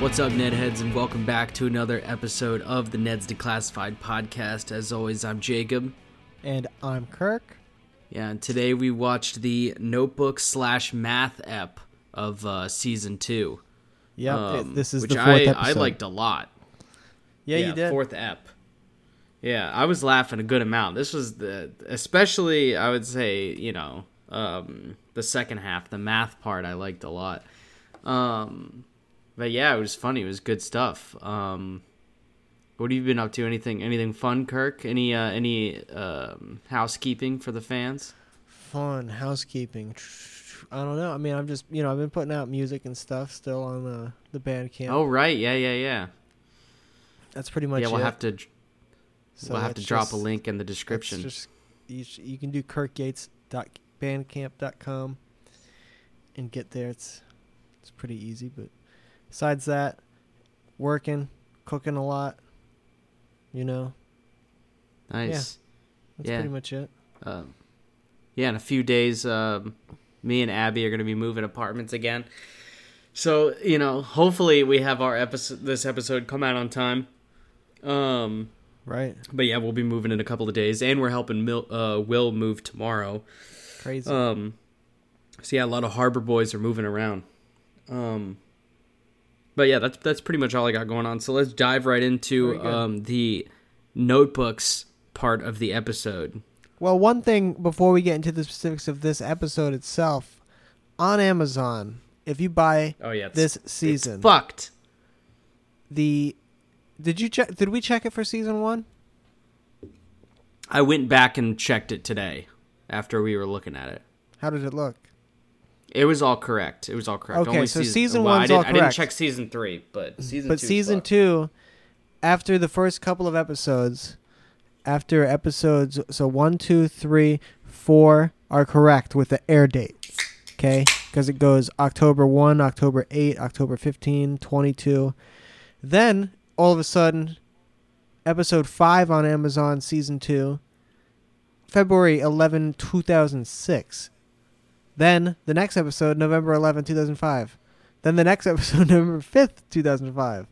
What's up, Nedheads, and welcome back to another episode of the Ned's Declassified podcast. As always, I'm Jacob. And I'm Kirk. Yeah, and today we watched the notebook slash math ep of uh, season two. Yep, um, this is which the fourth I, episode. I liked a lot. Yeah, you did. Fourth ep. Yeah, I was laughing a good amount. This was the, especially I would say, you know, um, the second half, the math part, I liked a lot. Um, but yeah, it was funny. It was good stuff. Um, what have you been up to? Anything, anything fun, Kirk? Any, uh, any um, housekeeping for the fans? Fun housekeeping. I don't know. I mean, I'm just you know I've been putting out music and stuff still on the the band camp. Oh right, yeah, yeah, yeah. that's pretty much yeah, we'll it. have to, So we'll have to drop just- a link in the description. Just, you, you can do kirkyates.bandcamp.com and get there. It's it's pretty easy. But besides that, working, cooking a lot. You know, Nice. that's Yeah. pretty much it. Um, yeah, in a few days, um, me and Abby are going to be moving apartments again. So you know, hopefully we have our episode, this episode, come out on time. Um, Right. but yeah, we'll be moving in a couple of days, and we're helping Mil- uh, Will move tomorrow. Crazy. Um, so yeah, a lot of Harbor boys are moving around. Um, but yeah, that's that's pretty much all I got going on. So let's dive right into um, the notebooks part of the episode. Well, one thing before we get into the specifics of this episode itself, on Amazon, if you buy Oh yeah, it's, this it's season, fucked. the did you check? Did we check it for season one? I went back and checked it today after we were looking at it. How did it look? It was all correct. It was all correct. Okay, so season well, I one's all I didn't check season three, but season but two. season two, after the first couple of episodes, after episodes, so one, two, three, four are correct with the air date. Okay, because it goes October one, October eight, October 15, 22. Then all of a sudden, episode five on Amazon, season two, February 11, 2006. Then the next episode, November 11, 2005. Then the next episode, November 5th, 2005.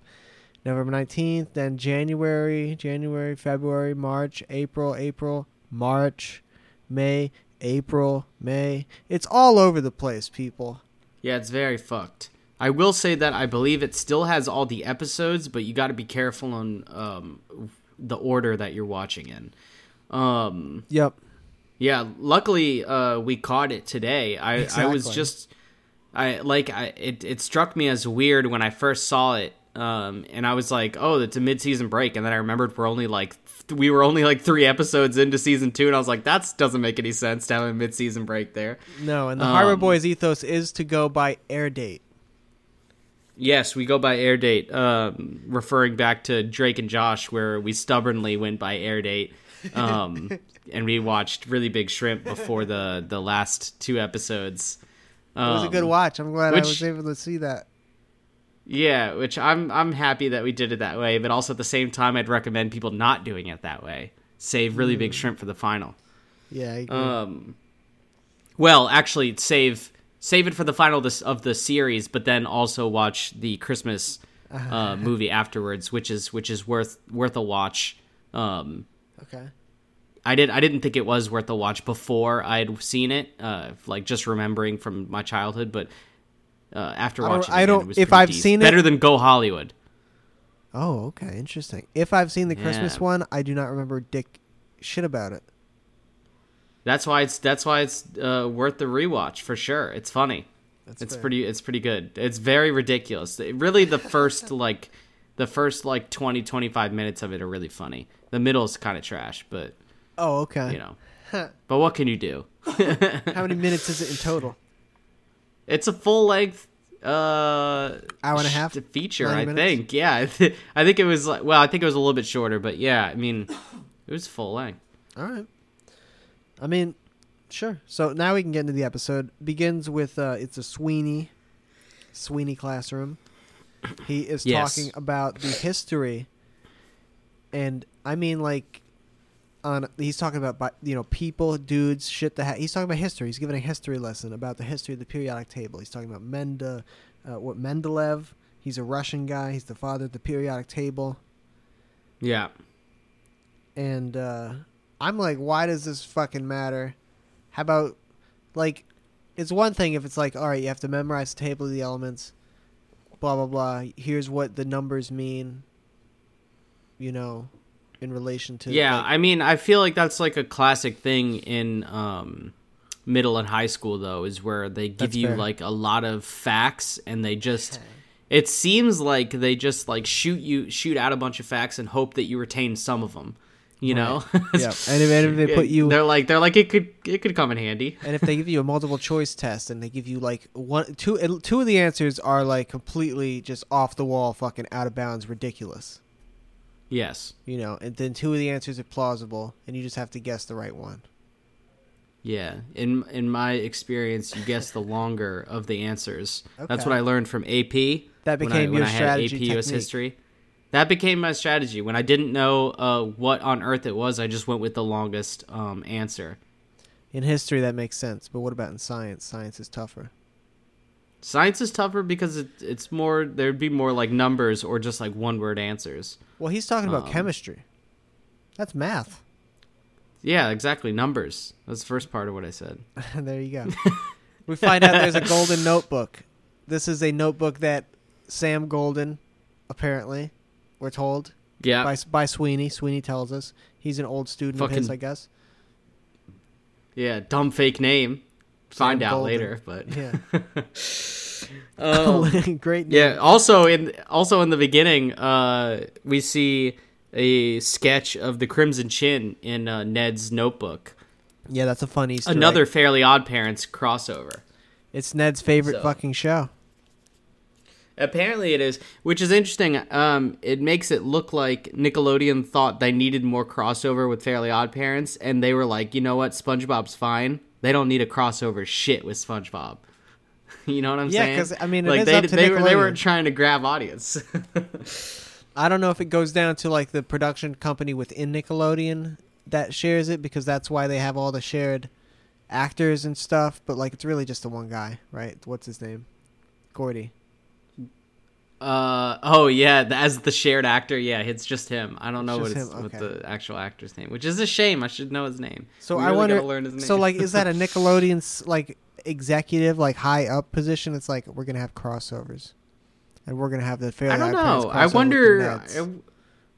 November 19th, then January, January, February, March, April, April, March, May, April, May. It's all over the place, people. Yeah, it's very fucked. I will say that I believe it still has all the episodes, but you got to be careful on um, the order that you're watching in. Um, Yep. Yeah, luckily uh, we caught it today. I I was just I like I it it struck me as weird when I first saw it. Um, and I was like, "Oh, it's a mid-season break," and then I remembered we're only like th- we were only like three episodes into season two, and I was like, "That doesn't make any sense to have a mid-season break there." No, and the Harbor Um, Boys ethos is to go by air date. Yes, we go by air date, um, referring back to Drake and Josh, where we stubbornly went by air date, um, and we watched Really Big Shrimp before the the last two episodes. It was a good Um, watch. I'm glad I was able to see that. Yeah, which I'm I'm happy that we did it that way, but also at the same time, I'd recommend people not doing it that way. Save Really Mm. Big Shrimp for the final. Yeah. Um, well, actually, save save it for the final this, of the series, but then also watch the Christmas uh, movie afterwards, which is which is worth worth a watch. Um, okay. I did I didn't think it was worth a watch before I'd seen it, uh, like just remembering from my childhood, but uh, after I don't- watching, it I don't- it was if I've decent. seen it- better than Go Hollywood. Oh, okay. Interesting. If I've seen the Christmas Yeah. one, I do not remember dick shit about it. That's why it's that's why it's uh, worth the rewatch for sure. It's funny. That's it's fair. pretty it's pretty good. It's very ridiculous. It- really the first like the first like 20 25 minutes of it are really funny. The middle is kind of trash, but Oh, okay. you know. But what can you do? How many minutes is it in total? It's a full length uh Hour and a half? feature, I minutes? think. Yeah. I, th- I think it was like well, I think it was a little bit shorter, but yeah, I mean it was full length. All right. I mean, sure. So now we can get into the episode. Begins with uh, it's a Sweeney, Sweeney classroom. He is Yes. talking about the history, and I mean like, on he's talking about you know people, dudes, shit. That ha- he's talking about history. He's giving a history lesson about the history of the periodic table. He's talking about Menda, uh, what Mendeleev. He's a Russian guy. He's the father of the periodic table. Yeah. And uh, I'm like, why does this fucking matter? How about, like, it's one thing if it's like, all right, you have to memorize the table of the elements, blah, blah, blah. Here's what the numbers mean, you know, in relation to. Yeah, like- I mean, I feel like that's like a classic thing in um, middle and high school, though, is where they give you fair. like a lot of facts and they just. It seems like they just like shoot you, shoot out a bunch of facts and hope that you retain some of them. You know, yeah. And if, and if they put you they're like they're like it could it could come in handy. And if they give you a multiple choice test and they give you like one, two, two of the answers are like completely just off the wall, fucking out of bounds, ridiculous. Yes, You know, and then two of the answers are plausible, and you just have to guess the right one. yeah. In in my experience, you guess the longer of the answers. That's what I learned from AP. That when became I, when your I had strategy AP US history. That became my strategy. When I didn't know uh, what on earth it was, I just went with the longest um, answer. In history, that makes sense, but what about in science? Science is tougher. Science is tougher because it, it's more. There'd be more like numbers or just like one word answers. Well, he's talking about Um, chemistry. That's math. Yeah, exactly. Numbers. That's the first part of what I said. there you go. we find out there's a golden notebook. This is a notebook that Sam Golden, apparently, we're told, Yeah. by by Sweeney. Sweeney tells us he's an old student of his, I guess. Yeah. Dumb fake name. Find out later, but Yeah. Um, Great. Name. Yeah. Also in also in the beginning, uh, we see a sketch of the Crimson Chin in uh, Ned's notebook. Yeah, that's a funny. Another egg. Fairly Odd Parents crossover. It's Ned's favorite So- fucking show. Apparently it is, which is interesting. Um, it makes it look like Nickelodeon thought they needed more crossover with Fairly Odd Parents, and they were like, you know what, SpongeBob's fine. They don't need a crossover shit with SpongeBob. you know what I'm saying? Yeah, saying? 'cause, I mean, like is they up to they were they were Nickelodeon. trying to grab audience. I don't know if it goes down to like the production company within Nickelodeon that shares it because that's why they have all the shared actors and stuff. But like, it's really just the one guy, right? What's his name? Gordy. Uh oh yeah, th- as the shared actor, yeah, it's just him. I don't know what him, what the actual actor's name, which is a shame. I should know his name. So We I really wonder. learn his name. So like, is that a Nickelodeon's like executive, like high up position? It's like we're gonna have crossovers, and we're gonna have the Fairly I don't know. I the wonder. I,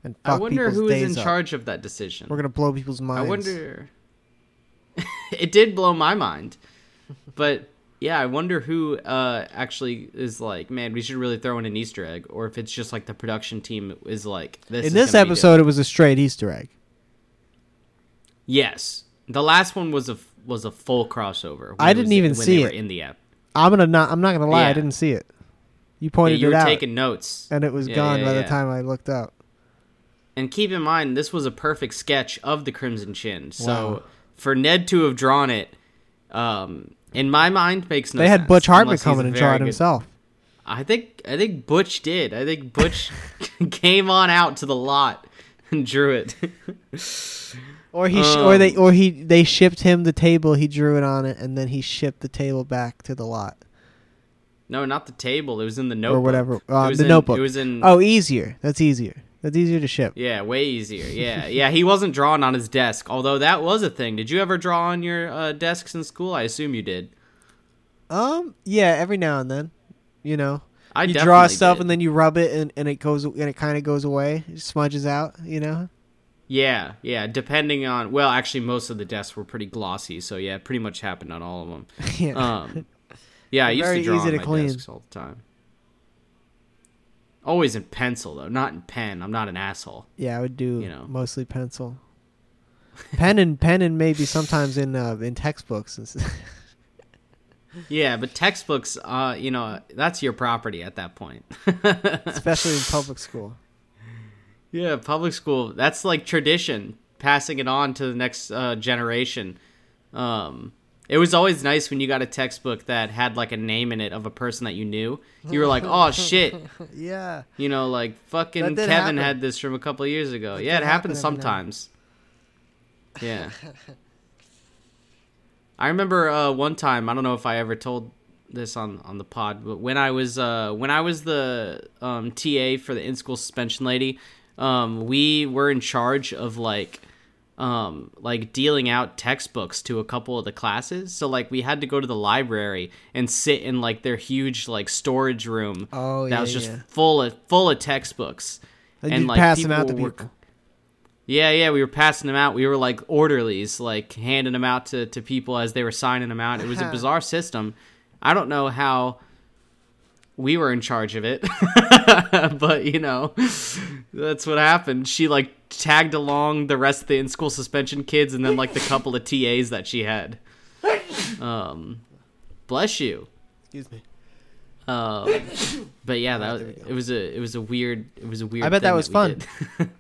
and I wonder who is in up. charge of that decision. We're gonna blow people's minds. I wonder. it did blow my mind, but yeah, I wonder who uh, actually is like, man, we should really throw in an Easter egg, or if it's just like the production team is like this. In is this episode, it was a straight Easter egg. Yes, the last one was a was a full crossover. I didn't even see it. in the app. I'm gonna not. I'm not gonna lie. I didn't see it. You Yeah, pointed you it were out, taking notes, and it was Yeah, gone yeah, by the time I looked up. and keep in mind this was a perfect sketch of the Crimson Chin. So Wow. for Ned to have drawn it, um, in my mind, makes no. they had sense, Butch Hartman unless he's come in and it himself. I think I think Butch did. I think Butch came on out to the lot and drew it. Or he, sh- or they, Um, or he, they shipped him the table. He drew it on it, and then he shipped the table back to the lot. no, not the table. It was in the notebook. Or whatever. It Uh, the in- notebook. It was in. Oh, easier. That's easier. That's easier to ship. Yeah, way easier. Yeah, yeah. He wasn't drawing on his desk, although that was a thing. Did you ever draw on your uh, desks in school? I assume you did. Um, yeah, every now and then, you know, I you draw stuff did. and then you rub it, and, and it goes, and it kind of goes away, it smudges out. You know. Yeah, yeah. Depending on well, actually, most of the desks were pretty glossy, so yeah, it pretty much happened on all of them. yeah. Um, yeah, I used very to draw easy on to my clean. desks all the time. Always in pencil though, not in pen. I'm not an asshole. Yeah, I would do You know. mostly pencil. Pen and pen and maybe sometimes in uh, in textbooks. Yeah, but textbooks, uh, you know, that's your property at that point. especially in public school. Yeah, public school. That's like tradition, passing it on to the next uh, generation. Um, it was always nice when you got a textbook that had like a name in it of a person that you knew. You were like, "Oh shit," Yeah. you know, like fucking Kevin happen. had this from a couple of years ago. That yeah, it happens happen now sometimes. Yeah. I remember uh, one time. I don't know if I ever told this on on the pod, but when I was uh when I was the um TA for the in school suspension lady, um we were in charge of like um like dealing out textbooks to a couple of the classes. So like we had to go to the library and sit in like their huge like storage room Oh, that yeah, was just yeah. full of full of textbooks. And, and, like, pass them out to people were- people. Yeah, yeah, we were passing them out. We were like orderlies, like handing them out to, to people as they were signing them out. It was a bizarre system. I don't know how we were in charge of it, but you know, that's what happened. She like tagged along the rest of the in school suspension kids and then like the couple of TAs that she had. Um, bless you. Excuse me. Um, but yeah, that there it was a it was a weird it was a weird. I bet that was we fun.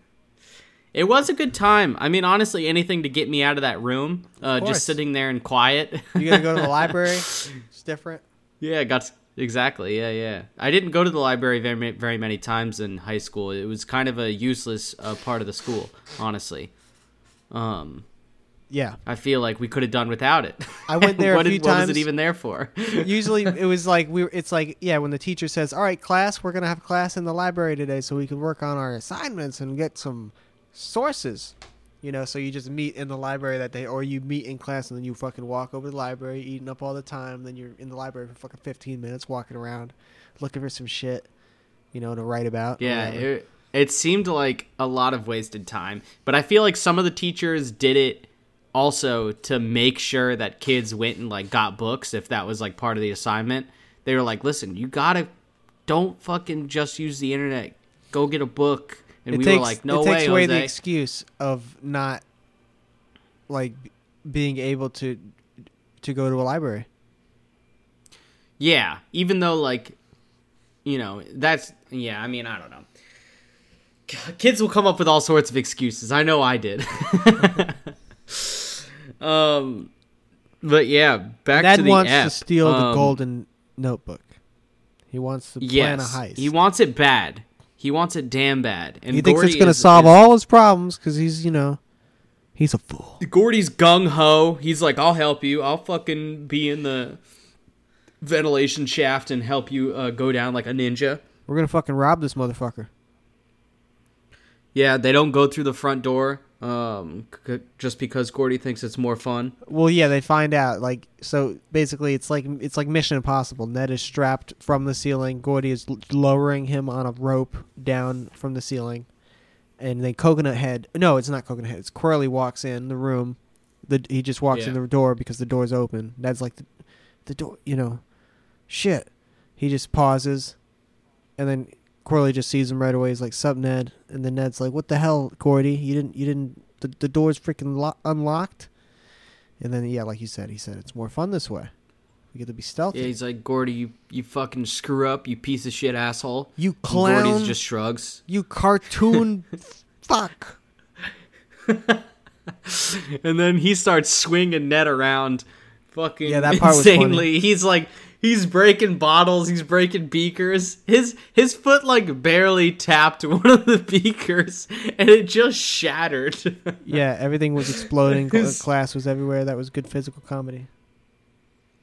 it was a good time. I mean, honestly, anything to get me out of that room, uh, course. just sitting there and quiet. You gotta go to the library. It's different. yeah, got exactly. Yeah, yeah. I didn't go to the library very very many times in high school. It was kind of a useless uh, part of the school, honestly. Um, Yeah. I feel like we could have done without it. I went there a what, few did- what was times. it even there for? Usually it was like we were, it's like yeah when the teacher says all right class we're gonna have class in the library today so we can work on our assignments and get some sources you know so you just meet in the library that day or you meet in class and then you fucking walk over to the library eating up all the time then you're in the library for fucking 15 minutes walking around looking for some shit you know to write about Yeah, it, it seemed like a lot of wasted time. But I feel like some of the teachers did it also to make sure that kids went and like got books if that was like part of the assignment. They were like, "Listen, you got to don't fucking just use the internet. Go get a book." And it we takes, were like, "No it takes away Jose." the excuse of not like being able to to go to a library Yeah, even though like you know, that's yeah, I mean, I don't know. Kids will come up with all sorts of excuses. I know I did. um but yeah, back Ned to the wants to app. steal the Um, golden notebook. He wants to plan Yes, a heist. he wants it bad. He wants it damn bad. And he thinks Gordy it's going to solve is- all his problems because he's, you know, he's a fool. Gordy's gung ho. He's like, I'll help you. I'll fucking be in the ventilation shaft and help you uh, go down like a ninja. We're going to fucking rob this motherfucker. Yeah, they don't go through the front door um, c- just because Gordy thinks it's more fun. Well, yeah, they find out. Like, so basically, it's like it's like Mission Impossible. Ned is strapped from the ceiling. Gordy is l- lowering him on a rope down from the ceiling, and then Coconut Head. No, it's not Coconut Head. It's Quirly walks in the room. The he just walks in the door because the door's open. Ned's like the, the door. You know, shit. He just pauses, and then Quirly just sees him right away. He's like, "Sup, Ned?" And then Ned's like, "What the hell, Gordy? You didn't. You didn't. The, the door's freaking lo- unlocked." And then, yeah, like you said, he said it's more fun this way. We get to be stealthy. Yeah, he's like, Gordy, you, you fucking screw up, you piece of shit asshole. you And clown. Gordy's just shrugs. You cartoon. fuck. And then he starts swinging Ned around fucking Yeah, that part was insanely. He's like, he's breaking bottles, he's breaking beakers. His his foot like barely tapped one of the beakers and it just shattered. Yeah, everything was exploding. His- Class was everywhere. That was good physical comedy.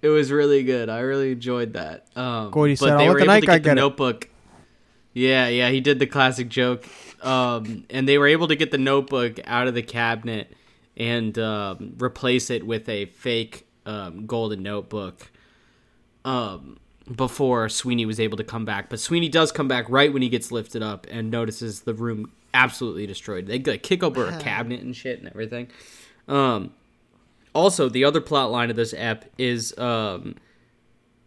It was really good. I really enjoyed that. Um, Gordy said, "I'll they let were the able night to guy get the get it." notebook. Yeah, yeah, he did the classic joke. Um, and they were able to get the notebook out of the cabinet and um, replace it with a fake um, golden notebook. Um, before Sweeney was able to come back, but Sweeney does come back right when he gets lifted up and notices the room absolutely destroyed. They like, kick over a cabinet and shit and everything. Um, also, the other plot line of this ep is um,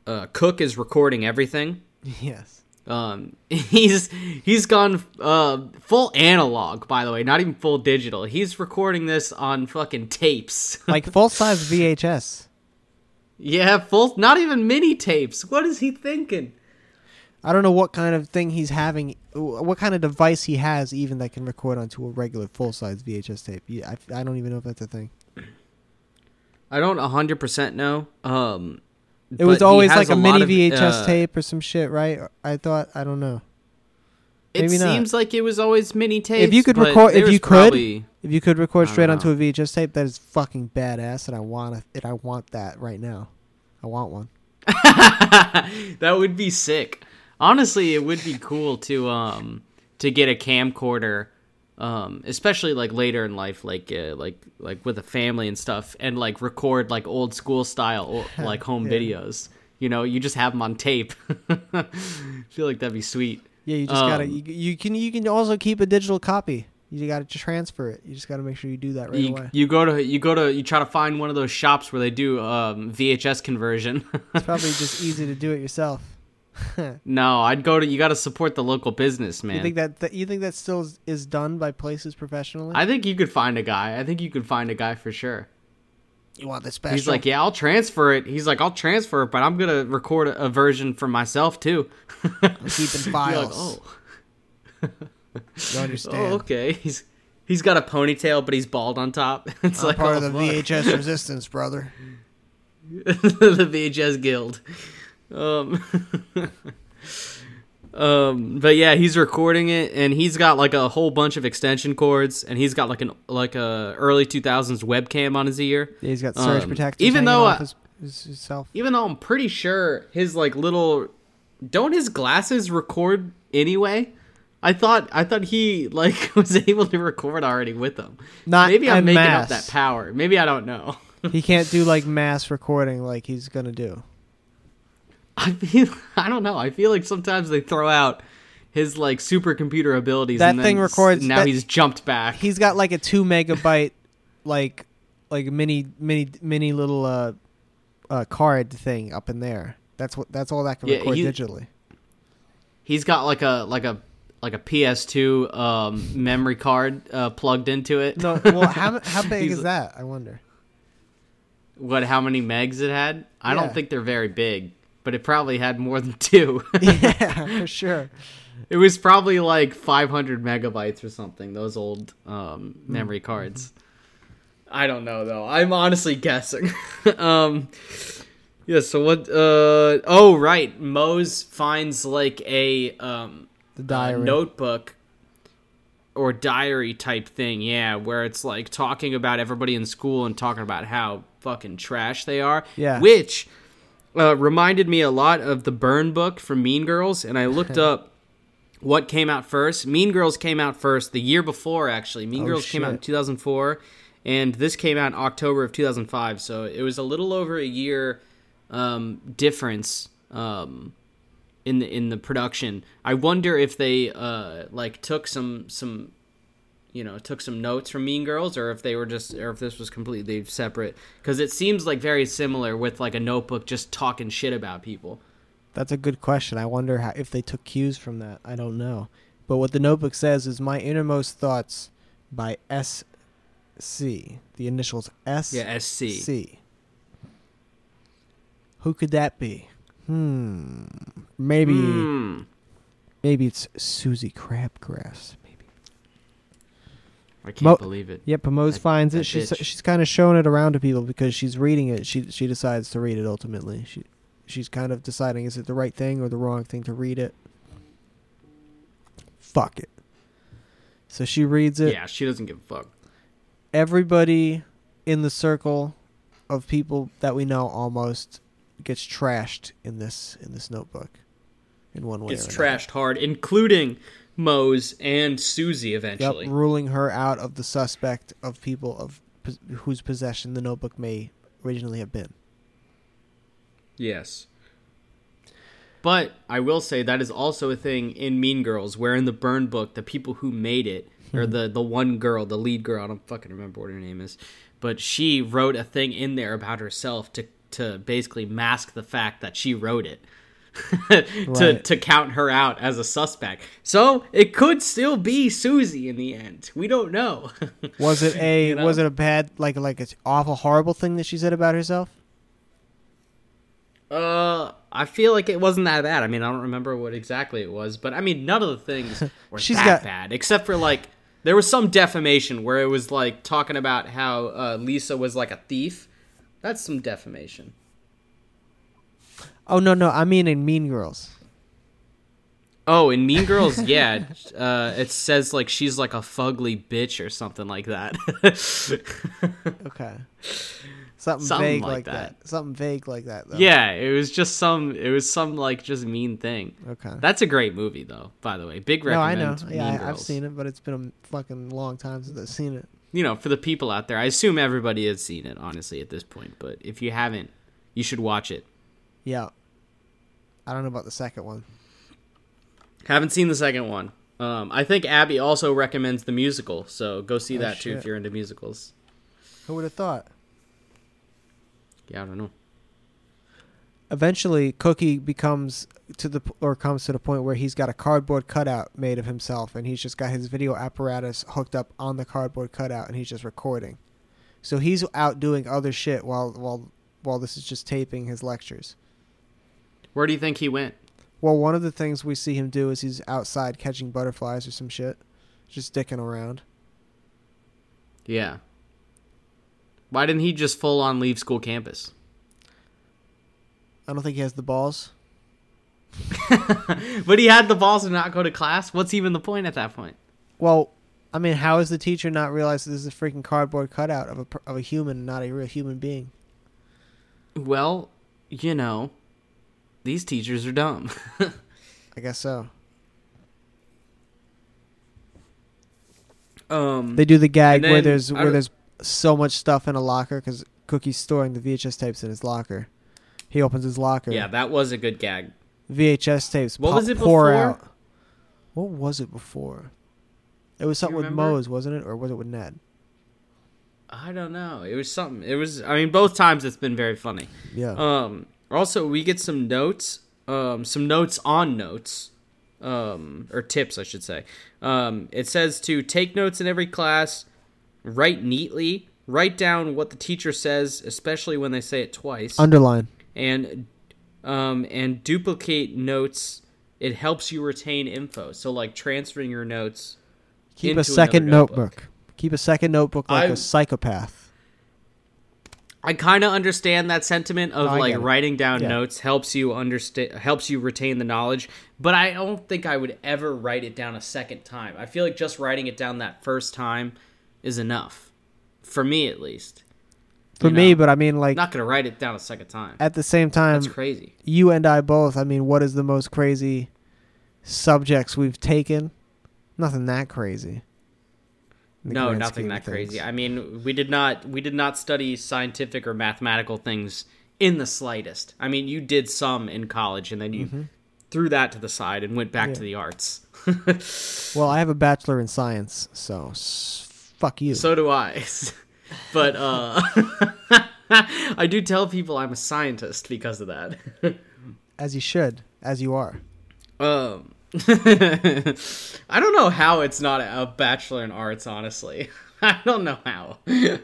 uh, Cook is recording everything. Yes. Um, he's he's gone uh, full analog, by the way, not even full digital. He's recording this on fucking tapes. Like full size VHS. Yeah, full, not even mini tapes. What is he thinking? I don't know what kind of thing he's having, what kind of device he has, even that can record onto a regular full size VHS tape. Yeah, I, I don't even know if that's a thing. I don't hundred percent know. Um, It was always like a, lot mini of, VHS uh, tape or some shit, right? I thought. I don't know. It Maybe not. seems like it was always mini tapes. If you could record- if you could, probably- If you could record straight onto a VHS tape, that is fucking badass, and I want it. I want that right now. I want one. that would be sick. Honestly, it would be cool to um to get a camcorder, um, especially like later in life, like uh, like like with a family and stuff, and like record like old school style like home Yeah. videos. You know, you just have them on tape. I feel like that'd be sweet. Yeah, you just gotta. Um, You, you can you can also keep a digital copy. You gotta transfer it. You just gotta make sure you do that right you, away. you go to you go to you try to find one of those shops where they do um, VHS conversion. It's probably just easy to do it yourself. no, I'd go to you got to support the local business, man. You think that, that you think that still is, is done by places professionally? I think you could find a guy. I think you could find a guy for sure. You want the special? He's like, yeah, I'll transfer it. He's like, I'll transfer it, but I'm gonna record a, a version for myself too. I'm keeping files. like, oh, You understand? oh, okay. He's he's got a ponytail, but he's bald on top. It's I'm like part oh, of the fuck. VHS resistance, brother. the VHS guild. Um, um, but yeah, he's recording it, and he's got like a whole bunch of extension cords, and he's got like an like a early two thousands webcam on his ear. Yeah, he's got surge Um, protectors. even though I- his, his, himself. Even though I'm pretty sure his like little, don't his glasses record anyway? I thought I thought he like was able to record already with them. Not Maybe I'm making masse. up that power. Maybe I don't know. he can't do like mass recording like he's gonna do. I feel I don't know. I feel like sometimes they throw out his like supercomputer abilities. That and then thing records- Now that- he's jumped back. He's got like a two megabyte, like, like mini, mini, mini little uh, uh, card thing up in there. That's what. That's all that can Yeah, record he- digitally. He's got like a like a like a PS2 um, memory card uh, plugged into it. No, well, how how big is that? I wonder. What? How many megs it had? I Yeah. don't think they're very big, but it probably had more than two. yeah, for sure. It was probably like 500 megabytes or something. Those old um, Hmm. memory cards. I don't know though. I'm honestly guessing. um, yeah. So what? Uh, oh, right. Moze finds like a um, The diary. notebook or diary type thing. Yeah, where it's like talking about everybody in school and talking about how fucking trash they are. Yeah. Which uh, reminded me a lot of the Burn book from Mean Girls, and I looked up what came out first. Mean Girls came out first the year before, actually. Mean Oh, Girls came out in 2004, and this came out in October of 2005. So it was a little over a year um, difference um, in the in the production. I wonder if they uh, like took some some you know took some notes from Mean Girls, or if they were just, or if this was completely separate. Because it seems like very similar with like a notebook just talking shit about people. That's a good question. I wonder how, if they took cues from that. I don't know. But what the notebook says is my innermost thoughts by S. C. The initials S. Yeah, SC. Who could that be? Hmm. Maybe. Hmm. Maybe it's Suzie Crabgrass. Maybe. I can't Mo- believe it. Yep. But Moze That- finds that it. She's bitch. she's kind of showing it around to people because she's reading it. She she decides to read it ultimately. She she's kind of deciding is it the right thing or the wrong thing to read it. Fuck it. So she reads it. Yeah, she doesn't give a fuck. Everybody in the circle of people that we know almost gets trashed in this in this notebook in one way Gets or trashed hard, including Moze and Suzie Yep, eventually. ruling her out of the suspect of people of whose possession the notebook may originally have been. Yes. But I will say that is also a thing in Mean Girls, where in the Burn book, the people who made it, or Hmm. the the one girl, the lead girl, I don't fucking remember what her name is, but she wrote a thing in there about herself to to basically mask the fact that she wrote it. to Right. to count her out as a suspect. So it could still be Suzie in the end. We don't know. Was it a You know? was it a bad like like an awful horrible thing that she said about herself? Uh, I feel like it wasn't that bad. I mean, I don't remember what exactly it was, but I mean, none of the things were She's that got- bad, except for like there was some defamation where it was like talking about how uh, Lisa was like a thief. That's some defamation. Oh no no, I mean in Mean Girls. Oh, in Mean Girls, yeah, uh, it says like she's like a fugly bitch or something like that. Okay. Something, Something vague like like that. that. Something vague like that. Though. Yeah, it was just some. It was some like just mean thing. Okay. That's a great movie, though. By the way, big recommend. no, I know. Mean Yeah, I, I've seen it, but it's been a fucking long time since I've seen it. You know, for the people out there, I assume everybody has seen it. Honestly, at this point, but if you haven't, you should watch it. Yeah. I don't know about the second one. Haven't seen the second one. Um, I think Abby also recommends the musical, so go see Oh, that too if you're into musicals. Who would have thought? Yeah, I don't know. Eventually, Cookie becomes to the or comes to the point where he's got a cardboard cutout made of himself, and he's just got his video apparatus hooked up on the cardboard cutout, and he's just recording. So he's out doing other shit while while while this is just taping his lectures. Where do you think he went? Well, one of the things we see him do is he's outside catching butterflies or some shit, just dicking around. Yeah. Why didn't he just full on leave school campus? I don't think he has the balls. but he had the balls to not go to class. What's even the point at that point? Well, I mean, how is the teacher not realize this is a freaking cardboard cutout of a of a human, not a real human being? Well, you know, these teachers are dumb. I guess so. um, They do the gag where there's I where there's so much stuff in a locker because Cookie's storing the VHS tapes in his locker. He opens his locker. yeah, that was a good gag. VHS tapes. What pop- was it pour before? out. What was it before? It was something with remember? Moze, wasn't it, or was it with Ned? I don't know. It was something. It was. I mean, both times it's been very funny. Yeah. Um. Also, we get some notes. Um. Some notes on notes. Um. Or tips, I should say. Um. It says to take notes in every class. Write neatly. Write down what the teacher says, especially when they say it twice. Underline. and um, and duplicate notes. It helps you retain info. So like transferring your notes. Keep into a second notebook. notebook. Keep a second notebook like I- a psychopath. I kind of understand that sentiment of No, like writing down Yeah. notes helps you understand helps you retain the knowledge, but I don't think I would ever write it down a second time. I feel like just writing it down that first time is enough. For me at least. For You me, know, but I mean, like not going to write it down a second time. at the same time, That's crazy. you and I both. I mean, what is the most crazy subjects we've taken? Nothing that crazy. No, nothing that things. crazy. I mean, we did not we did not study scientific or mathematical things in the slightest. I mean, you did some in college and then you threw that to the side and went back Mm-hmm. Yeah. to the arts. Well, I have a bachelor in science, so s- fuck you. so do I. but uh I do tell people I'm a scientist because of that. as you should, as you are. um I don't know how it's not a bachelor in arts, honestly. I don't know how.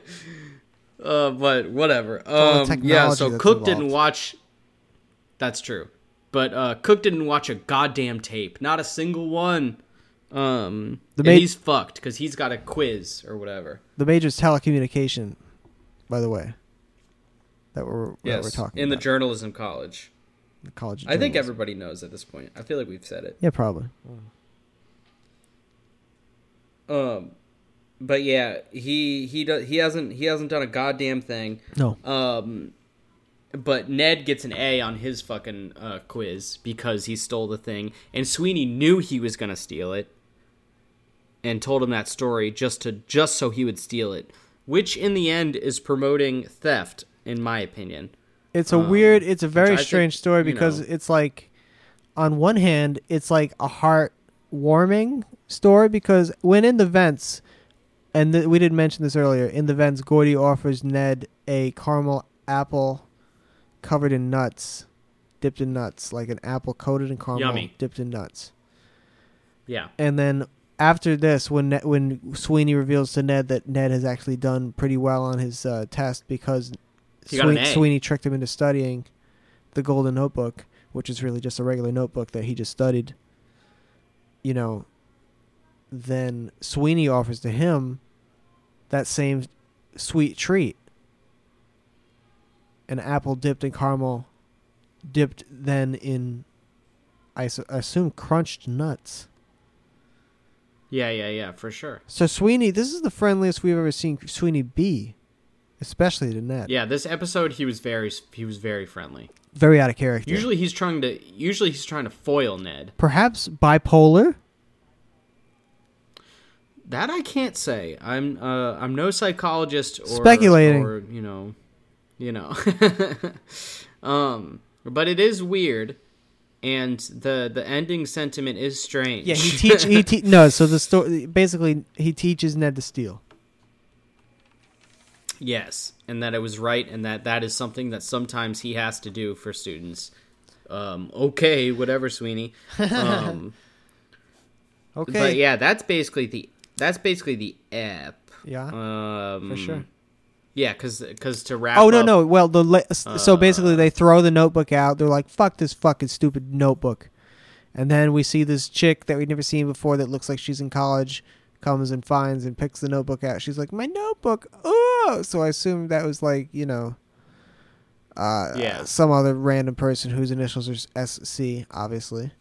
uh, but whatever. Um, yeah, so Cook didn't watch. That's true, but uh, Cook didn't watch a goddamn tape, not a single one. Um, The and ma- he's fucked because he's got a quiz or whatever. The major's telecommunication, by the way. That we're that we're talking in the journalism college. The college. I think everybody knows at this point. I feel like we've said it. Yeah, probably. Um, but yeah, he he does he hasn't he hasn't done a goddamn thing. No. Um, but Ned gets an A on his fucking uh, quiz because he stole the thing, and Sweeney knew he was gonna steal it, and told him that story just to just so he would steal it, which in the end is promoting theft, in my opinion. It's a Um, weird. It's a very think, strange story you because know- it's like, on one hand, it's like a heart-warming story because when in the vents, and th- we didn't mention this earlier. In the vents, Gordy offers Ned a caramel apple covered in nuts, dipped in nuts, like an apple coated in caramel, Yummy. dipped in nuts. Yeah, And then after this, when Ned, when Sweeney reveals to Ned that Ned has actually done pretty well on his uh, test because He got an A. Sweeney tricked him into studying the Golden Notebook, which is really just a regular notebook that he just studied. You know, then Sweeney offers to him that same sweet treat an apple dipped in caramel, dipped then in, I assume, crunched nuts. yeah, yeah, yeah, for sure. So Sweeney, this is the friendliest we've ever seen Sweeney be, especially to Ned. Yeah, this episode he was very he was very friendly. Very out of character. Usually he's trying to usually he's trying to foil Ned. Perhaps bipolar. That I can't say. I'm uh I'm no psychologist or Speculating. or you know, you know. um but it is weird and the the ending sentiment is strange. Yeah, he teach. he te- no. So the story basically he teaches Ned to steal. Yes, and that it was right and that that is something that sometimes he has to do for students. Um okay, whatever, Sweeney. Um Okay. but yeah, that's basically the that's basically the app. Yeah. Um for sure. Yeah, cuz cuz to wrap Oh no up- no. Well, the la- so Uh, basically they throw the notebook out. They're like, "Fuck this fucking stupid notebook," and then we see this chick that we've never seen before that looks like she's in college comes and finds and picks the notebook out. She's like, "My notebook!" Oh, so I assume that was like you know, uh, Yeah. some other random person whose initials are SC, obviously.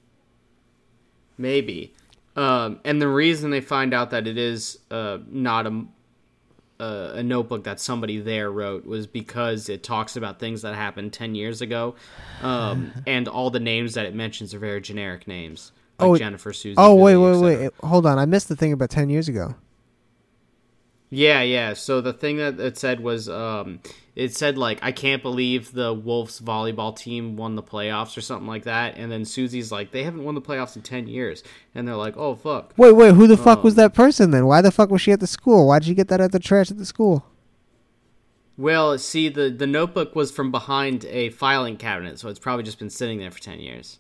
Maybe. Um, and the reason they find out that it is uh, not a, a, a notebook that somebody there wrote was because it talks about things that happened 10 years ago. Um, and all the names that it mentions are very generic names. Like Oh, Jennifer, Susan. Oh wait Billy, wait et wait! Hold on, I missed the thing about ten years ago. Yeah, yeah. So the thing that it said was, um, it said like, I can't believe the Wolves volleyball team won the playoffs or something like that. And then Suzie's like, they haven't won the playoffs in 10 years. And they're like, oh, fuck. Wait wait, who the fuck was Um, that person then? Why the fuck was she at the school? Why did you get that at the trash at the school? Well, see, the the notebook was from behind a filing cabinet, so it's probably just been sitting there for ten years.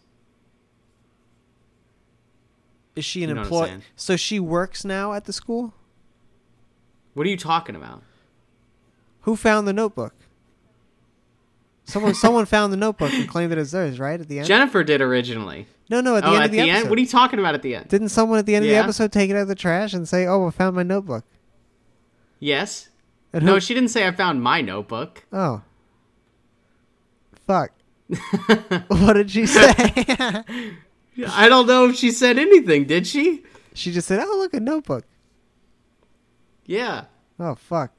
Is she an You know employee? So she works now at the school. What are you talking about? Who found the notebook? Someone, someone found the notebook and claimed it as theirs, right? At the end. Jennifer did originally. no, no, at the oh, end at of the, the, episode. end. What are you talking about at the end? Didn't someone at the end of the episode take it out of the trash and say, "Oh, I found my notebook"? Yes. And No, who- she didn't say I found my notebook. Oh. Fuck. what did she say? I don't know if she said anything. Did she? she just said, "Oh, look, a notebook." Yeah. Oh, fuck.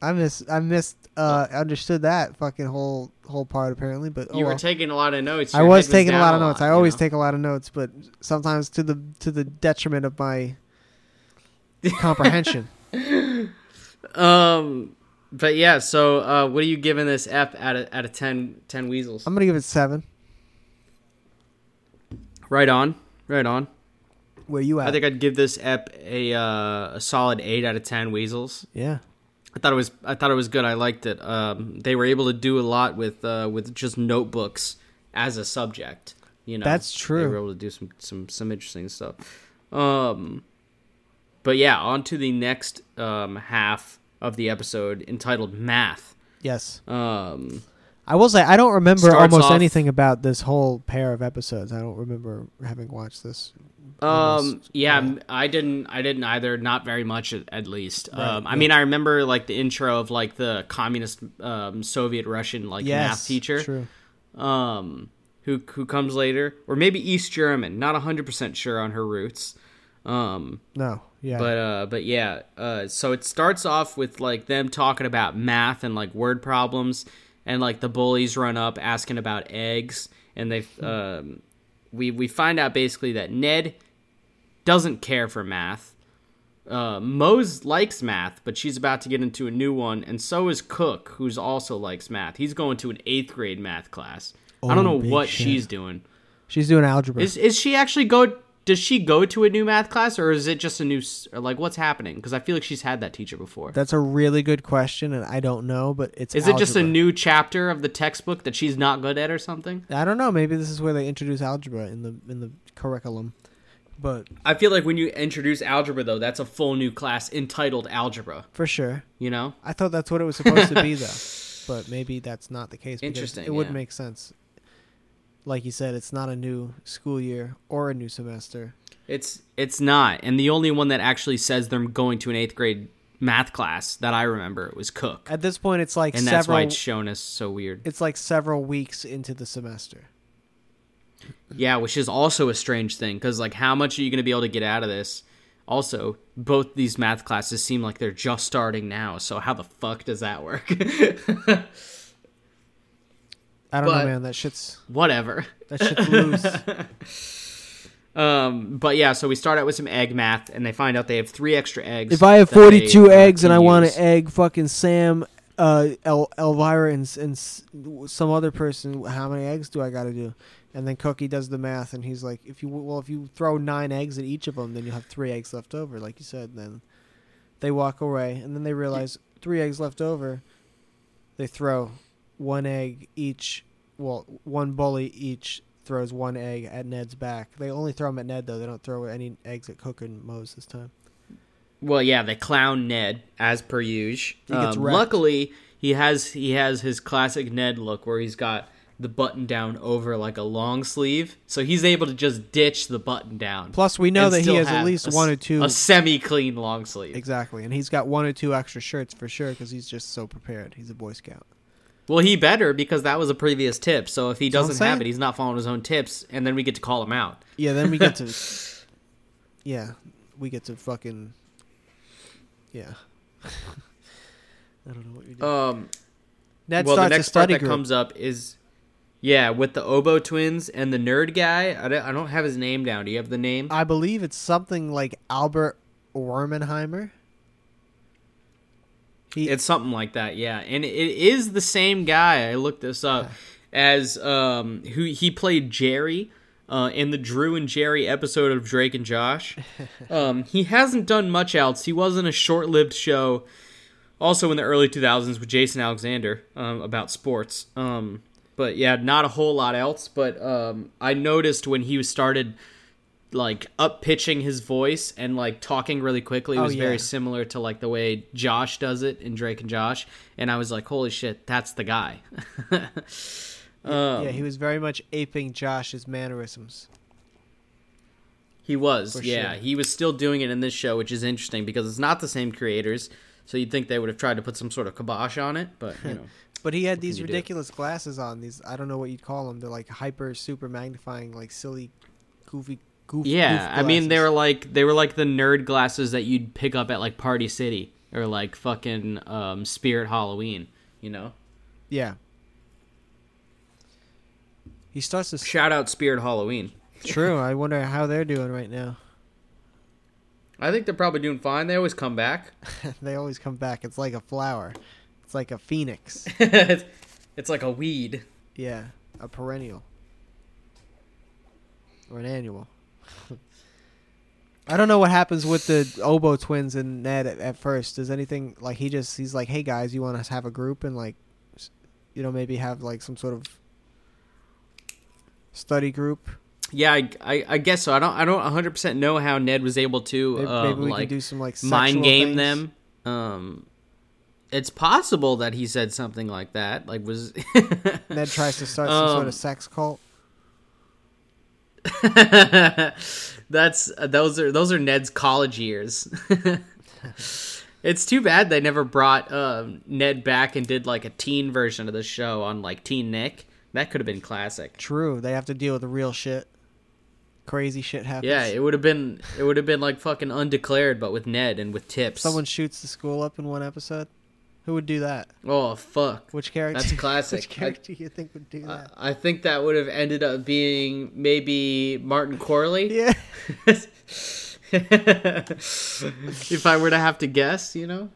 I miss, I missed, uh, understood that fucking whole whole part apparently, but oh You were well. taking a lot of notes. I was taking a lot of notes. I always know? take a lot of notes, but sometimes to the to the detriment of my comprehension. Um, but yeah. So, uh, what are you giving this F out of out of 10, 10 weasels? I'm gonna give it seven. Right on. Right on. Where you at? I think I'd give this ep a uh, a solid eight out of ten weasels. yeah. I thought it was I thought it was good. I liked it. Um, they were able to do a lot with uh, with just notebooks as a subject. You know, That's true. They were able to do some some some interesting stuff. Um, but yeah, on to the next um, half of the episode entitled "Math." Yes. Um, I will say I don't remember Starts almost off- anything about this whole pair of episodes. I don't remember having watched this. Um. Almost, Yeah. m- I didn't. I didn't either. Not very much, at, at least. Um. I mean, I remember like the intro of like the communist, um, Soviet Russian like yes. math teacher. True. Um. Who who comes later, or maybe East German. Not hundred percent sure on her roots. Um. No. Yeah. But uh. But yeah. Uh. So it starts off with like them talking about math and like word problems, and like the bullies run up asking about eggs, and they um. We we find out basically that Ned doesn't care for math. Uh, Moze likes math, but she's about to get into a new one, and so is Cook, who's also likes math. He's going to an eighth grade math class. I don't Oh, know what shit. she's doing. She's doing algebra. Is is she actually go? Does she go to a new math class, or is it just a new? Or like, what's happening? Because I feel like she's had that teacher before. That's a really good question, and I don't know, but it's. Is it just a new chapter of the textbook that she's not good at, or something? I don't know. Maybe this is where they introduce algebra in the in the curriculum, but I feel like when you introduce algebra, though, that's a full new class entitled algebra. for sure, You know? I thought that's what it was supposed to be, though. But maybe that's not the case. Interesting, It would yeah. make sense. Like you said, it's not a new school year or a new semester. It's it's not, and the only one that actually says they're going to an eighth grade math class that I remember was Cook, At this point, it's like and that's several. why it's shown as so weird. it's like several weeks into the semester. Yeah, which is also a strange thing because like, how much are you going to be able to get out of this? Also, both these math classes seem like they're just starting now. So how the fuck does that work? I don't But- know, man. That shit's Whatever. that shit's loose. Um, but yeah, so we start out with some egg math, and they find out they have three extra eggs. if I have that they, 42 uh, eggs and I want to egg fucking Sam, uh, El- Elvira, and, and some other person, how many eggs do I got to do? And then Cookie does the math, and he's like, if you well, if you throw nine eggs at each of them, then you have three eggs left over, like you said. Then they walk away, and then they realize three eggs left over. They throw one egg each. Well, one bully each throws one egg at Ned's back. They only throw them at Ned though. They don't throw any eggs at Cook and Moze this time. Well, yeah, they clown Ned as per usual. Um, luckily, he has he has his classic Ned look where he's got the button down over like a long sleeve, so he's able to just ditch the button down. Plus, we know that he has at least a one or two. a semi-clean long sleeve. Exactly, and he's got one or two extra shirts for sure because he's just so prepared. He's a Boy Scout. Well, he better because that was a previous tip. So if he That's what I'm doesn't have it, he's not following his own tips, and then we get to call him out. Yeah, then we get to. yeah, we get to fucking. Yeah. I don't know what you're doing. Um, Ned well, the next part that group. comes up is, yeah, with the Oboe twins and the nerd guy. I don't, I don't have his name down. Do you have the name? I believe it's something like Albert Wormenheimer. He, It's something like that, yeah. And it is the same guy. I looked this up as um who he played Jerry uh, in the Drew and Jerry episode of Drake and Josh. Um, he hasn't done much else. He was in a short-lived show, also in the early 2000s with Jason Alexander um, about sports. Um, but yeah, not a whole lot else. But um, I noticed when he started like up pitching his voice and like talking really quickly it Oh, was very similar to like the way Josh does it in Drake and Josh and I was like holy shit that's the guy um, yeah, he was very much aping Josh's mannerisms. he was yeah sure. he was still doing it in this show which is interesting because it's not the same creators so you'd think they would have tried to put some sort of kibosh on it but you know But he had these you do? ridiculous glasses on. These I don't know what you'd call them. They're like hyper super magnifying, like silly, goofy, goof. yeah goof I mean they were like they were like the nerd glasses that you'd pick up at like Party City or like fucking um, Spirit Halloween you know Yeah. He starts to. shout out Spirit Halloween True. I wonder how they're doing right now. I think they're probably doing fine. They always come back. they always come back. It's like a flower. It's like a phoenix. it's, it's like a weed. Yeah, a perennial or an annual. I don't know what happens with the Oboe twins and Ned at, at first. Does anything like he just he's like, "Hey guys, you want us to have a group and like, you know, maybe have like some sort of study group? Yeah, I, I, I guess so. I don't I don't 100 percent know how Ned was able to Maybe, um, maybe we like can do some like mind game things. them. Um, it's possible that he said something like that. Like was Ned tries to start some sort Um, of sex cult. That's uh, those are those are Ned's college years. it's too bad they never brought um, Ned back and did like a teen version of the show on like Teen Nick. That could have been classic. True, they have to deal with the real shit. Crazy shit happens. Yeah, it would have been it would have been like fucking undeclared, but with Ned and with tips. Someone shoots the school up in one episode. Who would do that? oh fuck, Which character? That's classic. Which character you think would do I, that? I think that would have ended up being maybe Martin Qwerly. yeah. if I were to have to guess, you know,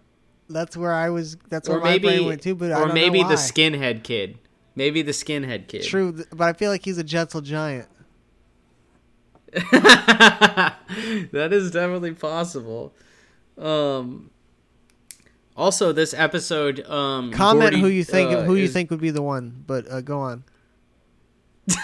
That's where I was. That's where or my brain went to. But I or maybe the skinhead kid, maybe the skinhead kid. True, but I feel like he's a gentle giant. that is definitely possible. Um. Also, this episode. Um, Comment Gordy, who you think uh, who you is- think would be the one. But uh, go on.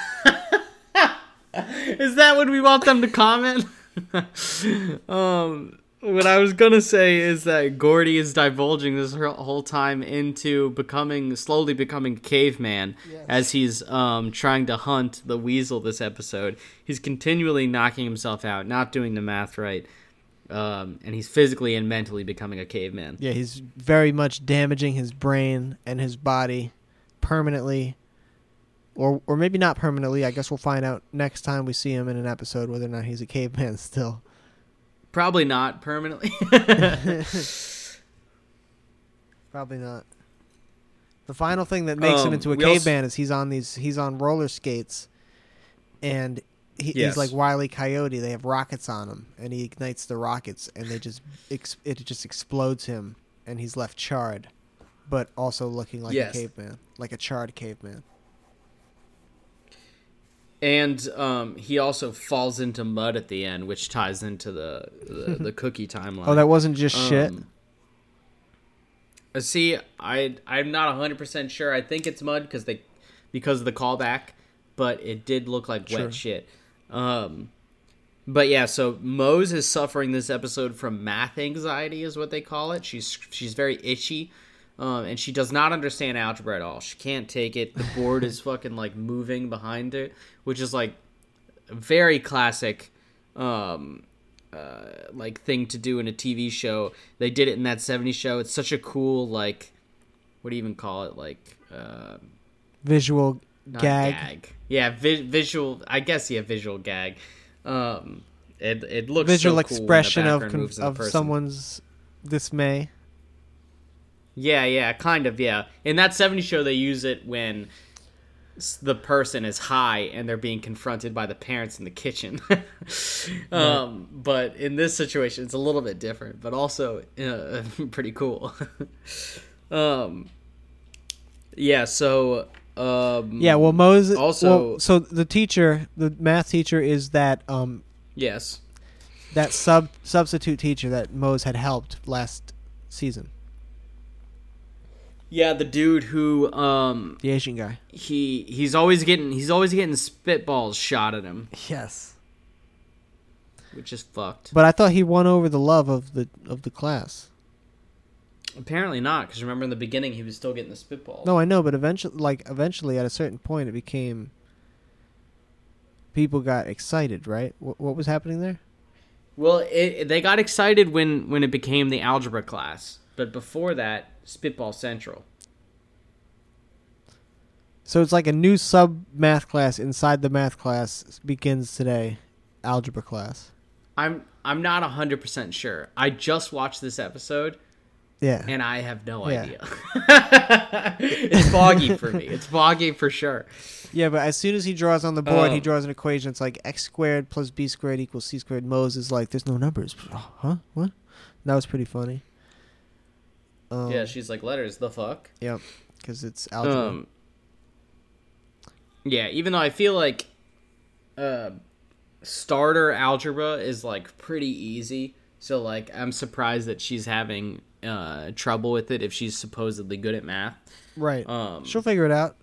Is that what we want them to comment? um, what I was gonna say is that Gordy is divulging this whole- time into becoming slowly becoming caveman Yes. as he's um trying to hunt the weasel this episode. He's continually knocking himself out, not doing the math right. Um, and he's physically and mentally becoming a caveman. Yeah, he's very much damaging his brain and his body permanently, or or maybe not permanently. I guess we'll find out next time we see him in an episode whether or not he's a caveman still. Probably not permanently. Probably not. The final thing that makes him Um, into a we also- caveman is he's on these he's on roller skates, and he, Yes. he's like Wile E. Coyote. They have rockets on him, and he ignites the rockets, and they just ex- it just explodes him, and he's left charred, but also looking like Yes. a caveman, like a charred caveman. and um, he also falls into mud at the end, which ties into the the, the cookie timeline. Oh, that wasn't just shit. Um, uh, See, I I'm not hundred percent sure. I think it's mud because they because of the callback, but it did look like Sure. wet shit. Um, but yeah, so Moze is suffering this episode from math anxiety, is what they call it. She's she's very itchy, um, and she does not understand algebra at all. She can't take it. The board is fucking like moving behind it, which is like very classic um uh, like thing to do in a TV show. They did it in that 70s show. It's such a cool like what do you even call it? Like uh, Visual not gag, Yeah, vi- visual. I guess yeah, visual gag. Um, it it looks visual so cool expression of con- of person. someone's dismay. Yeah, yeah, kind of. Yeah, in that 70s show, they use it when the person is high and they're being confronted by the parents in the kitchen. um, But in this situation, it's a little bit different, but also uh, pretty cool. um, yeah. So. Um, Yeah, well, Moses. also- well, so the teacher, the math teacher, is that um Yes. that sub substitute teacher that Moze had helped last season, Yeah, the dude who um the Asian guy. he he's always getting he's always getting spitballs shot at him, Yes, which is fucked. but I thought he won over the love of the of the class. Apparently not, because remember in the beginning he was still getting the spitball. No, I know, but eventually, like eventually, at a certain point, it became people got excited, right? What, what was happening there? Well, it, they got excited when when it became the algebra class, but before that, Spitball Central. So it's like a new sub math class inside the math class begins today, algebra class. I'm I'm not hundred percent sure. I just watched this episode Yeah, and I have no Yeah. idea. it's foggy for me. It's foggy for sure. yeah, but as soon as he draws on the board, he Um, draws an equation. It's like x squared plus b squared equals c squared. Moze is like, there's no numbers. Huh? What? That was pretty funny. Um, yeah, she's like letters. The fuck. Yep, because it's algebra. Um, yeah, even though I feel like uh, starter algebra is like pretty easy, so like I'm surprised that she's having uh, trouble with it if she's supposedly good at math. right. Um, She'll figure it out.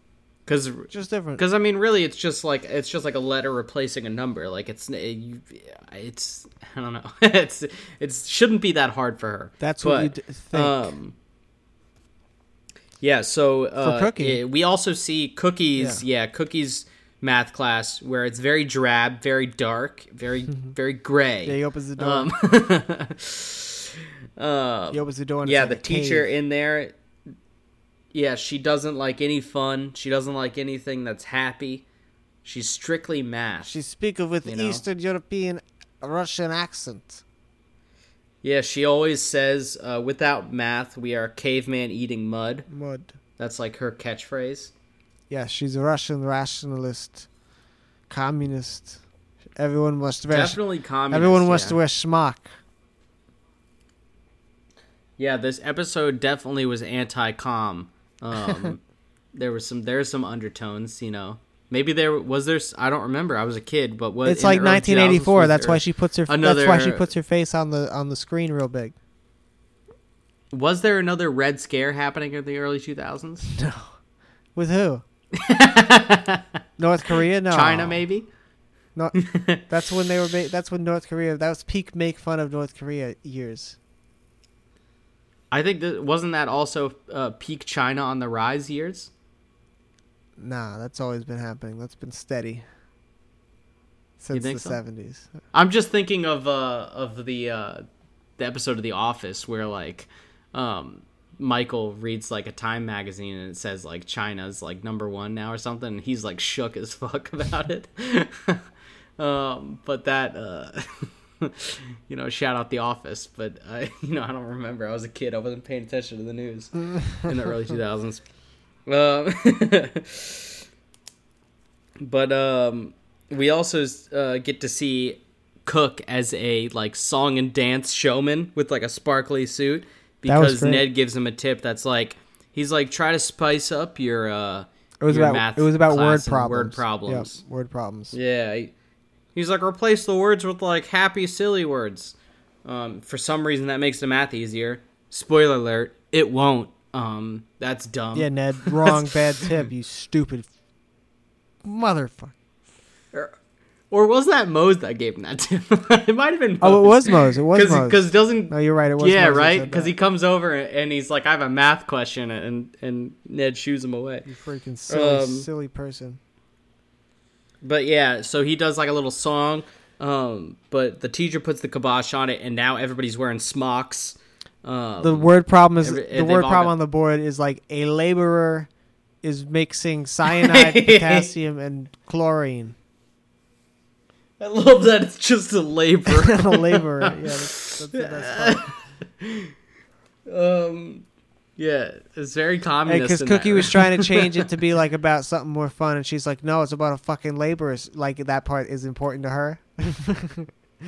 because Just different. because I mean, really, it's just like it's just like a letter replacing a number. Like it's it's I don't know. it's it shouldn't be that hard for her. That's what you But, d- think. Um, yeah, so uh, Cookie. eh, we also see cookies. Yeah. cookies math class where it's very drab, very dark, very very gray. yeah, he opens the door. um, um, he opens the door. And yeah, it's the teacher cave. in there. Yeah, she doesn't like any fun. She doesn't like anything that's happy. She's strictly math. She speaks with You know? Eastern European Russian accent. yeah, she always says, uh, "Without math, we are caveman eating mud." Mud. That's like her catchphrase. Yeah, she's a Russian rationalist, communist. Everyone must wear. Definitely communist. everyone wants yeah. to wear schmuck. Yeah, this episode definitely was anti-com. Um, there was some there's some undertones, you know. Maybe there was there. I don't remember. I was a kid, but what? it's like 1984. That's why she puts her. that's why she puts her face on the on the screen real big. Was there another Red Scare happening in the early 2000s? No, with who? North Korea? No, China, maybe. No, that's when they were. Ma- that's when North Korea. That was peak make fun of North Korea years. I think that wasn't that also uh, peak China on the rise years. Nah, that's always been happening. That's been steady since the so? seventies. I'm just thinking of uh, of the uh, the episode of The Office where like um, Michael reads like a Time magazine and it says like China's like number one now or something. And he's like shook as fuck about it. um, but that uh, you know, shout out The Office, but I, you know, I don't remember. I was a kid. I wasn't paying attention to the news in the early 2000s. Um, but um, we also uh, get to see Cook as a like song and dance showman with like a sparkly suit because. Ned gives him a tip that's like he's like try to spice up your uh It was about math it was about word problems. word problems. Yep, word problems. Yeah, he- he's like replace the words with like happy, silly words. Um, for some reason, that makes the math easier. Spoiler alert: it won't. Um, that's dumb. Yeah, Ned, wrong, bad tip. You stupid motherfucker. Or, was that Moze that gave him that tip? it might have been. Oh, it was Moze. It was Moze. because doesn't. No, you're right. It was. yeah, Moze right. Because he comes over and he's like, "I have a math question," and and Ned shoos him away. You freaking silly, Um, silly person. But yeah, so he does like a little song. Um, but the teacher puts the kibosh on it, and now everybody's wearing smocks. Um, The word problem is every- the word problem on the board is like a laborer is mixing cyanide, potassium, and chlorine. I love that it's just a labor. a laborer. Yeah, that's, that's the best part. um, yeah, it's very communist. Because Cookie that, was right? trying to change it to be like about something more fun, and she's like, "No, it's about a fucking laborer." Like that part is important to her.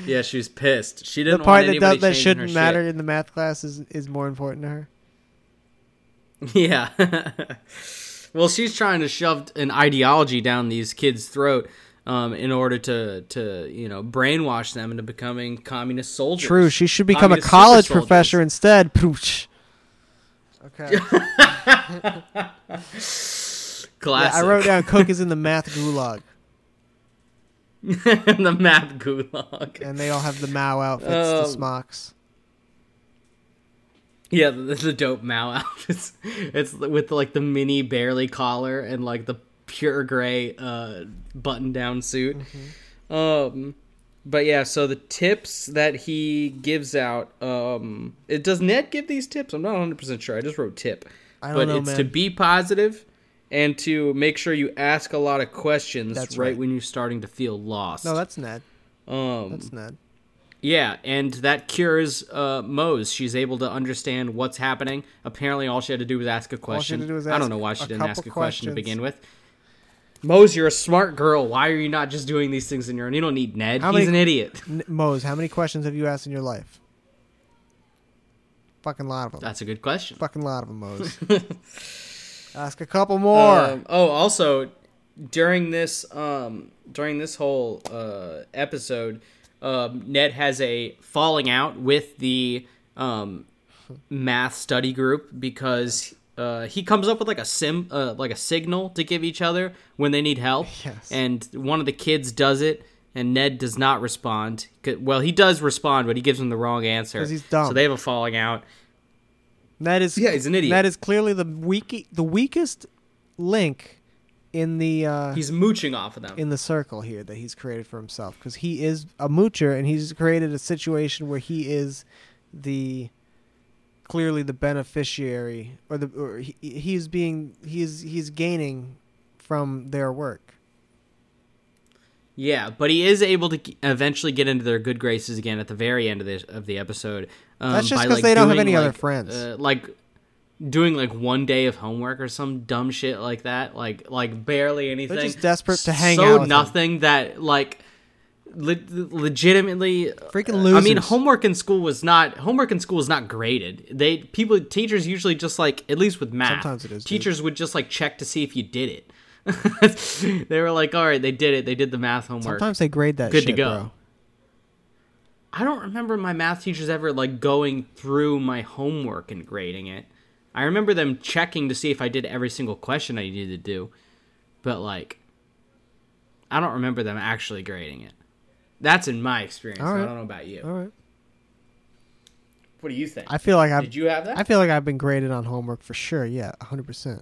yeah, she was pissed. She The didn't The part want that does, that shouldn't matter in the math class is is more important to her. Yeah. well, she's trying to shove an ideology down these kids' throat. Um, in order to, to you know brainwash them into becoming communist soldiers. True, she should become a college professor soldiers. instead. Pooch. Okay. Classic. Yeah, I wrote down Cook is in the math gulag, the math gulag. and they all have the Mao outfits, the Um, smocks. Yeah, the, the dope Mao outfits. It's with like the mini barely collar and like the pure gray uh, button down suit. Um, but yeah, so the tips that he gives out. Um, it does Ned give these tips? I'm not 100 percent sure. I just wrote tip, I don't but know, it's man. to be positive and to make sure you ask a lot of questions right, right. when you're starting to feel lost. no, that's Ned. um, That's Ned. yeah, and that cures uh, Moze. She's able to understand what's happening. Apparently, all she had to do was ask a All she question. had to do was I don't know why she didn't ask a question to begin with. Moze, you're a smart girl. Why are you not just doing these things in your own? You don't need Ned. How He's many- an idiot. N- Moze, how many questions have you asked in your life? Fucking lot of them. That's a good question. Fucking lot of them, Moze. Ask a couple more. Um, oh, also during this um, during this whole uh, episode, um, Ned has a falling out with the um, math study group because uh, he comes up with like a sim uh, like a signal to give each other when they need help. Yes. And one of the kids does it. And Ned does not respond Well, he does respond, but he gives him the wrong answer. he's dumb. So they have a falling out. That is Yeah, he's an idiot. That is clearly the weak the weakest link in the uh, He's mooching off of them. in the circle here that he's created for himself because he is a moocher and he's created a situation where he is the clearly the beneficiary or the or he, he's being he's he's gaining from their work. Yeah, but he is able to eventually get into their good graces again at the very end of the of the episode. Um, That's just because like, they don't have any other friends. Uh, like doing like one day of homework or some dumb shit like that. Like like barely anything. just desperate to hang so out with him. nothing that like le- legitimately Freaking uh, I mean, homework in school was not homework in school is not graded. They people teachers usually just like at least with math. Sometimes it is, dude. Teachers would just like check to see if you did it. they were like, "All right, they did it. They did the math homework. Sometimes they grade that Good to go. bro. I don't remember my math teachers ever like going through my homework and grading it. I remember them checking to see if I did every single question I needed to do, but like, I don't remember them actually grading it. That's in my experience. All I don't know about you. All right. What do you think? I feel like I've Did you have that? I feel like I've been graded on homework for sure. Yeah, 100%.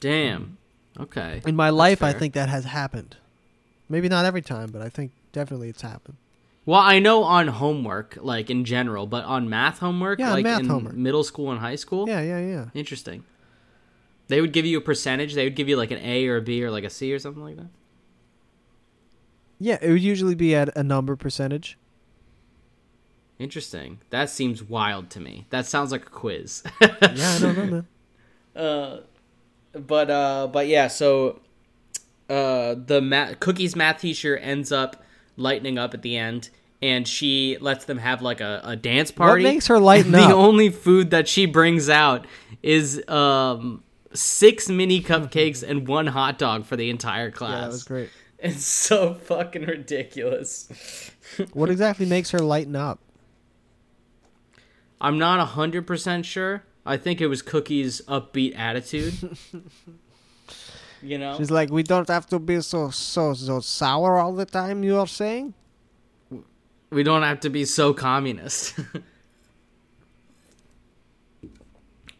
Damn. Okay. In my life, I think that has happened. Maybe not every time, but I think definitely it's happened. Well, I know on homework, like in general, but on math homework, Yeah, like math in homework. middle school and high school. Yeah, yeah, yeah. Interesting. They would give you a percentage. They would give you like an A or a B or like a C or something like that. Yeah, it would usually be at a number percentage. Interesting. That seems wild to me. That sounds like a quiz. Yeah, I don't know, man. Uh, but uh, but yeah. So, uh, the ma- cookies math teacher ends up lightening up at the end, and she lets them have like a, a dance party. What makes her lighten the up? The only food that she brings out is um six mini cupcakes and one hot dog for the entire class. Yeah, that was great. It's so fucking ridiculous. What exactly makes her lighten up? I'm not hundred percent sure. I think it was Cookie's upbeat attitude. you know, She's like, we don't have to be so so so sour all the time. You are saying? we don't have to be so communist.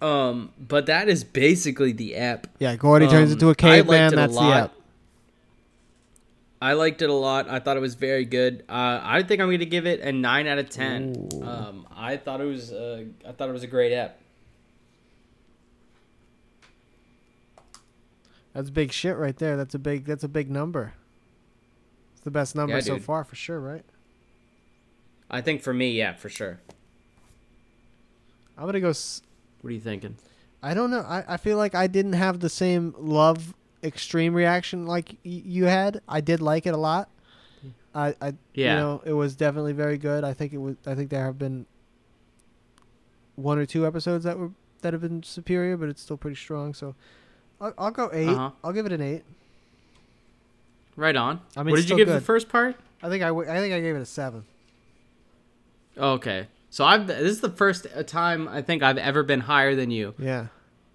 um, but that is basically the app. Yeah, Gordy turns Um, into a caveman. That's the app. I liked it a lot. I thought it was very good. Uh, I think I'm going to give it a nine out of ten. Um, I thought it was. Uh, I thought it was a great app. That's big shit right there. That's a big. That's a big number. It's the best number Yeah, so dude. far for sure, right? I think for me, yeah, for sure. I'm gonna go. S- What are you thinking? I don't know. I, I feel like I didn't have the same love extreme reaction like y- you had. I did like it a lot. I, I Yeah. you know it was definitely very good. I think it was. I think there have been one or two episodes that were that have been superior, but it's still pretty strong. So I'll, I'll go 8 Uh-huh. I'll give it an eight. Right on. I mean, what did you still give the first part? I think I, w- I think I gave it a seven. Okay. So I've this is the first time I think I've ever been higher than you Yeah.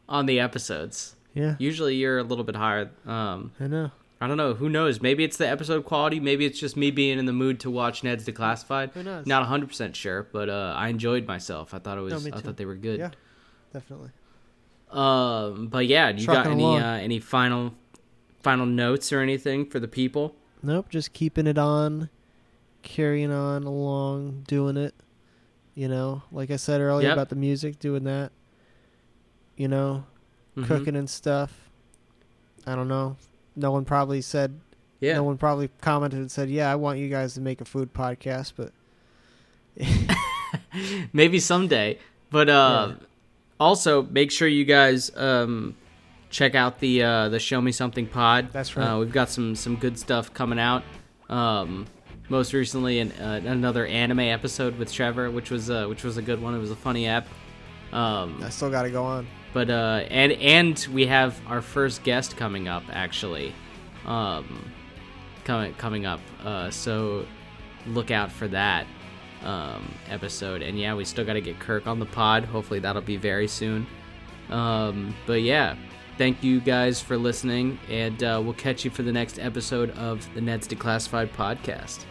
on the episodes. Yeah. Usually you're a little bit higher. Um, I know. I don't know. Who knows? Maybe it's the episode quality. Maybe it's just me being in the mood to watch Ned's Declassified. Who knows? Not 100 percent sure, but uh, I enjoyed myself. I thought it was. No, I thought they were good. Yeah. Definitely. Um, but yeah, you got any along. uh, any final final notes or anything for the people? Nope, just keeping it on, carrying on along, doing it. You know, like I said earlier Yep. about the music, doing that. You know, Mhm. cooking and stuff. I don't know. No one probably said. Yeah. No one probably commented and said, "Yeah, I want you guys to make a food podcast," but maybe someday. But uh, Yeah. also make sure you guys um, check out the uh, the Show Me Something Pod. That's right. Uh, we've got some some good stuff coming out. Um, most recently, an, uh, another anime episode with Trevor, which was uh, which was a good one. It was a funny app. Um, I still got to go on. But uh, and and we have our first guest coming up actually, um, coming coming up. Uh, so look out for that um, episode. And yeah, we still got to get Kirk on the pod. Hopefully that'll be very soon. Um, but yeah, thank you guys for listening, and uh, we'll catch you for the next episode of the Ned's Declassified podcast.